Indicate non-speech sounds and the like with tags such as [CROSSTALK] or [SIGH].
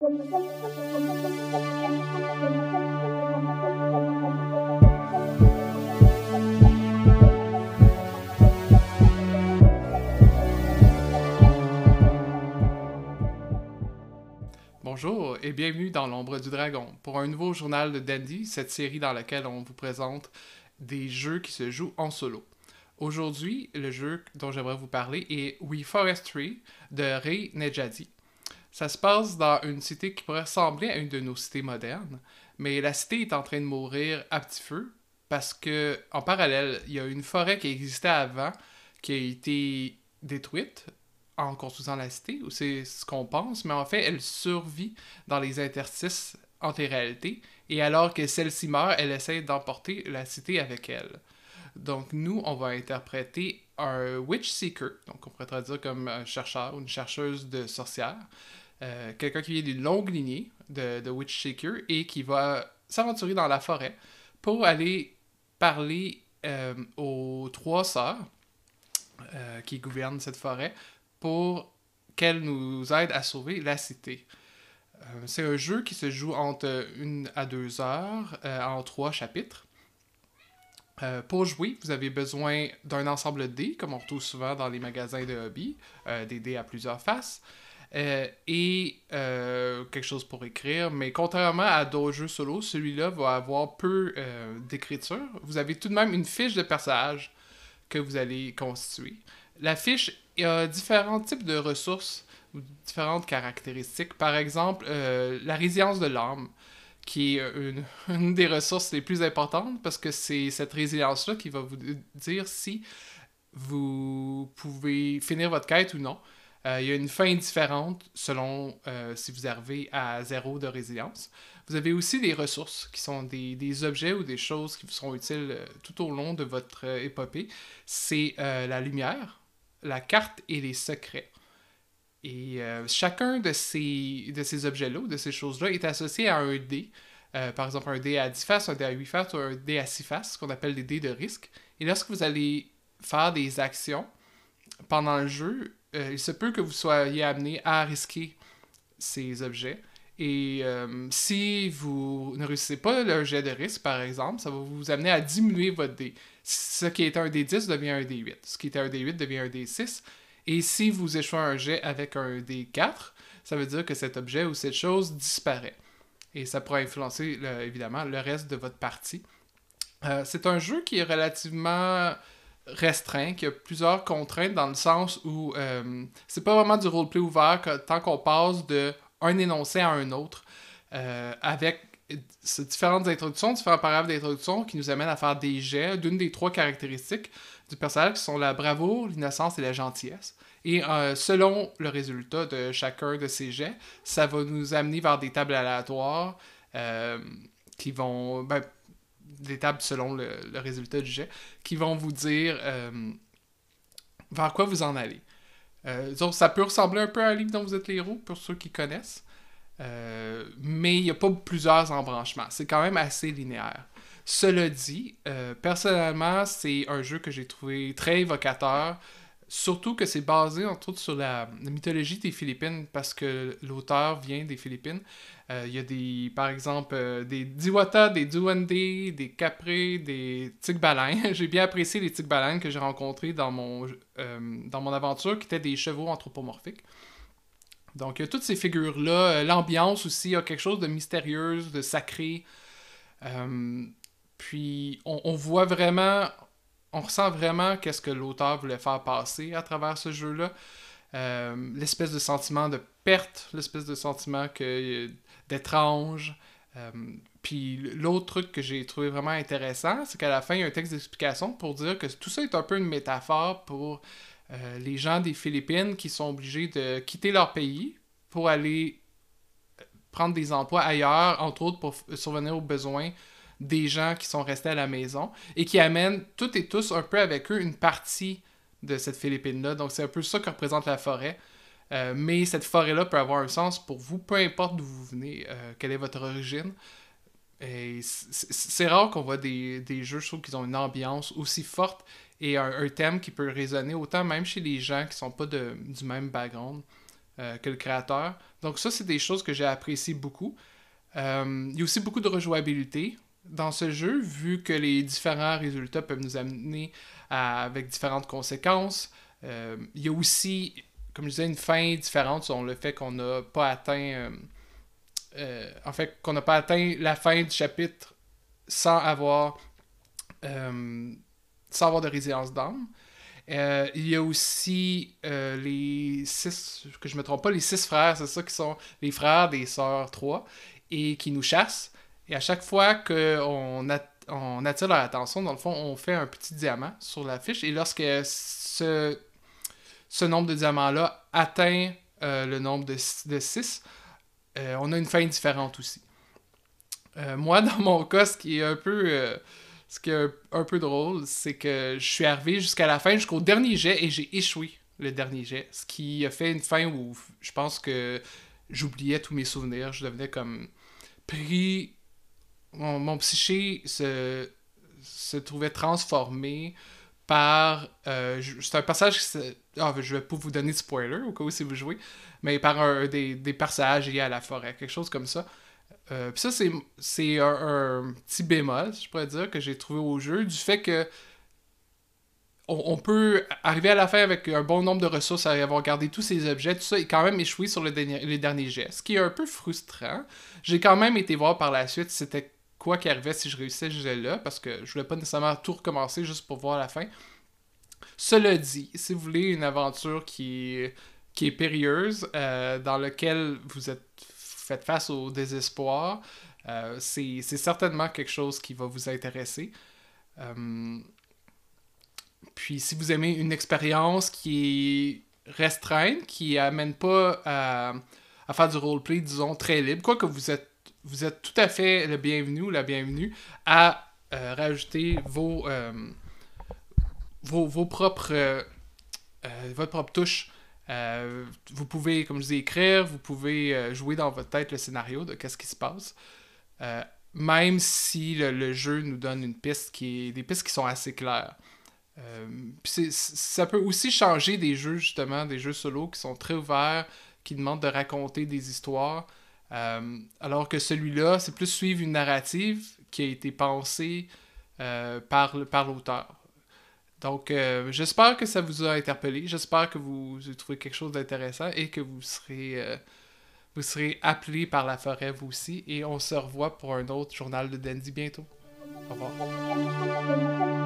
Bonjour et bienvenue dans l'ombre du dragon pour un nouveau journal de Dandy, cette série dans laquelle on vous présente des jeux qui se jouent en solo. Aujourd'hui, le jeu dont j'aimerais vous parler est We Forestry de Ray Nejadi. Ça se passe dans une cité qui pourrait ressembler à une de nos cités modernes, mais la cité est en train de mourir à petit feu parce que en parallèle, il y a une forêt qui existait avant qui a été détruite en construisant la cité, ou c'est ce qu'on pense, mais en fait, elle survit dans les interstices entre et alors que celle-ci meurt, elle essaie d'emporter la cité avec elle. Donc, nous, on va interpréter un Witch Seeker, donc on pourrait traduire comme un chercheur ou une chercheuse de sorcières, euh, quelqu'un qui vient d'une longue lignée de, de Witch Seeker et qui va s'aventurer dans la forêt pour aller parler euh, aux trois sœurs euh, qui gouvernent cette forêt pour qu'elles nous aident à sauver la cité. C'est un jeu qui se joue entre une à deux heures en trois chapitres. Pour jouer, vous avez besoin d'un ensemble de dés, comme on retrouve souvent dans les magasins de hobby, des dés à plusieurs faces, et quelque chose pour écrire. Mais contrairement à d'autres jeux solo, celui-là va avoir peu d'écriture. Vous avez tout de même une fiche de personnage que vous allez constituer. La fiche a différents types de ressources ou différentes caractéristiques. Par exemple, euh, la résilience de l'âme, qui est [LAUGHS] une, des ressources les plus importantes parce que c'est cette résilience-là qui va vous dire si vous pouvez finir votre quête ou non. Euh, il y a une fin différente selon euh, si vous arrivez à zéro de résilience. Vous avez aussi des ressources qui sont des, des objets ou des choses qui vous seront utiles euh, tout au long de votre épopée. C'est la lumière, la carte et les secrets. Et chacun de ces, de ces objets-là, de ces choses-là, est associé à un dé. Par exemple, un dé à 10 faces, un dé à 8 faces ou un dé à 6 faces, ce qu'on appelle des dés de risque. Et lorsque vous allez faire des actions pendant le jeu, euh, il se peut que vous soyez amené à risquer ces objets. Et euh, si vous ne réussissez pas le jet de risque, par exemple, ça va vous amener à diminuer votre dé. Ce qui est un D10 devient un D8. Ce qui est un D8 devient un D6. Et si vous échouez un jet avec un D4, ça veut dire que cet objet ou cette chose disparaît. Et ça pourra influencer, évidemment, le reste de votre partie. Euh, c'est un jeu qui est relativement restreint, qui a plusieurs contraintes dans le sens où euh, c'est pas vraiment du roleplay ouvert tant qu'on passe de énoncé à un autre euh, avec différentes introductions, différents paragraphes d'introduction qui nous amènent à faire des jets d'une des trois caractéristiques du personnage qui sont la bravoure, l'innocence et la gentillesse. Et euh, selon le résultat de chacun de ces jets, ça va nous amener vers des tables aléatoires euh, qui vont. Ben, des tables selon le, résultat du jet, qui vont vous dire euh, vers quoi vous en allez. Euh, donc, ça peut ressembler un peu à un livre dont vous êtes les héros, pour ceux qui connaissent. Euh, mais il n'y a pas plusieurs embranchements. C'est quand même assez linéaire. Cela dit, personnellement, c'est un jeu que j'ai trouvé très évocateur. Surtout que c'est basé, entre autres, sur la, mythologie des Philippines, parce que l'auteur vient des Philippines. Euh, il y a des, par exemple, euh, des Diwata, des Duwande, des Caprés, des Tikbalins. [LAUGHS] j'ai bien apprécié les Tikbalins que j'ai rencontrés dans mon, euh, dans mon aventure, qui étaient des chevaux anthropomorphiques. Donc, il y a toutes ces figures-là. L'ambiance aussi, a quelque chose de mystérieux, de sacré. puis, on, voit vraiment on ressent vraiment qu'est-ce que l'auteur voulait faire passer à travers ce jeu-là. L'espèce de sentiment de perte, l'espèce de sentiment que, d'étrange. Euh, puis l'autre truc que j'ai trouvé vraiment intéressant, c'est qu'à la fin, il y a un texte d'explication pour dire que tout ça est un peu une métaphore pour euh, les gens des Philippines qui sont obligés de quitter leur pays pour aller prendre des emplois ailleurs, entre autres pour survenir aux besoins des gens qui sont restés à la maison et qui amènent toutes et tous un peu avec eux une partie de cette Philippine-là. Donc c'est un peu ça que représente la forêt. Euh, mais cette forêt-là peut avoir un sens pour vous, peu importe d'où vous venez, euh, quelle est votre origine. C'est rare qu'on voit des, des, jeux, je trouve qu'ils ont une ambiance aussi forte et un, thème qui peut résonner autant même chez les gens qui sont pas de, du même background. que le créateur. Donc ça, c'est des choses que j'ai appréciées beaucoup. il y a aussi beaucoup de rejouabilité dans ce jeu, vu que les différents résultats peuvent nous amener avec différentes conséquences. il y a aussi, comme je disais, une fin différente sur le fait qu'on n'a pas atteint... en fait, qu'on n'a pas atteint la fin du chapitre sans avoir euh, sans avoir de résidence d'âme. Euh, il y a aussi euh, les six, que je me trompe pas, les six frères, c'est ça qui sont les frères des sœurs trois, et qui nous chassent. Et à chaque fois qu'on on attire leur attention, dans le fond, on fait un petit diamant sur la fiche. Et lorsque ce, ce nombre de diamants-là atteint le nombre de, de 6, on a une fin différente aussi. moi, [LAUGHS] dans mon cas, ce qui est un peu ce qui est un, peu drôle, c'est que je suis arrivé jusqu'à la fin, jusqu'au dernier jet, et j'ai échoué le dernier jet. Ce qui a fait une fin où je pense que j'oubliais tous mes souvenirs. Je devenais comme pris. Mon, psyché se, se trouvait transformé par. Euh, c'est un passage. Ah, je vais pas vous donner de spoiler au cas où si vous jouez, mais par un, des, des personnages liés à la forêt, quelque chose comme ça. Euh, puis ça, c'est un, petit bémol, je pourrais dire, que j'ai trouvé au jeu, du fait que on, peut arriver à la fin avec un bon nombre de ressources, avoir gardé tous ces objets, tout ça, et quand même échouer sur le dernier, les derniers gestes, ce qui est un peu frustrant. J'ai quand même été voir par la suite c'était quoi qui arrivait si je réussissais ce jet-là, parce que je voulais pas nécessairement tout recommencer juste pour voir la fin. Cela dit, si vous voulez une aventure qui qui est périlleuse, euh, dans laquelle vous êtes faites face au désespoir, euh, c'est certainement quelque chose qui va vous intéresser. Euh, puis si vous aimez une expérience qui est restreinte, qui amène pas à, faire du roleplay, disons, très libre, quoique vous êtes, vous êtes tout à fait le bienvenu ou la bienvenue à euh, rajouter vos, vos, propres, votre propre touche euh, vous pouvez, comme je dis, écrire, vous pouvez euh, jouer dans votre tête le scénario de qu'est-ce qui se passe. Euh, même si le, jeu nous donne une piste qui est des pistes qui sont assez claires. ça peut aussi changer des jeux, justement, des jeux solo qui sont très ouverts, qui demandent de raconter des histoires. Alors que celui-là, c'est plus suivre une narrative qui a été pensée par, par l'auteur. Donc, euh, j'espère que ça vous a interpellé. J'espère que vous avez trouvé quelque chose d'intéressant et que vous serez, euh, vous serez appelé par la forêt vous aussi. Et on se revoit pour un autre journal de Dandy bientôt. Au revoir.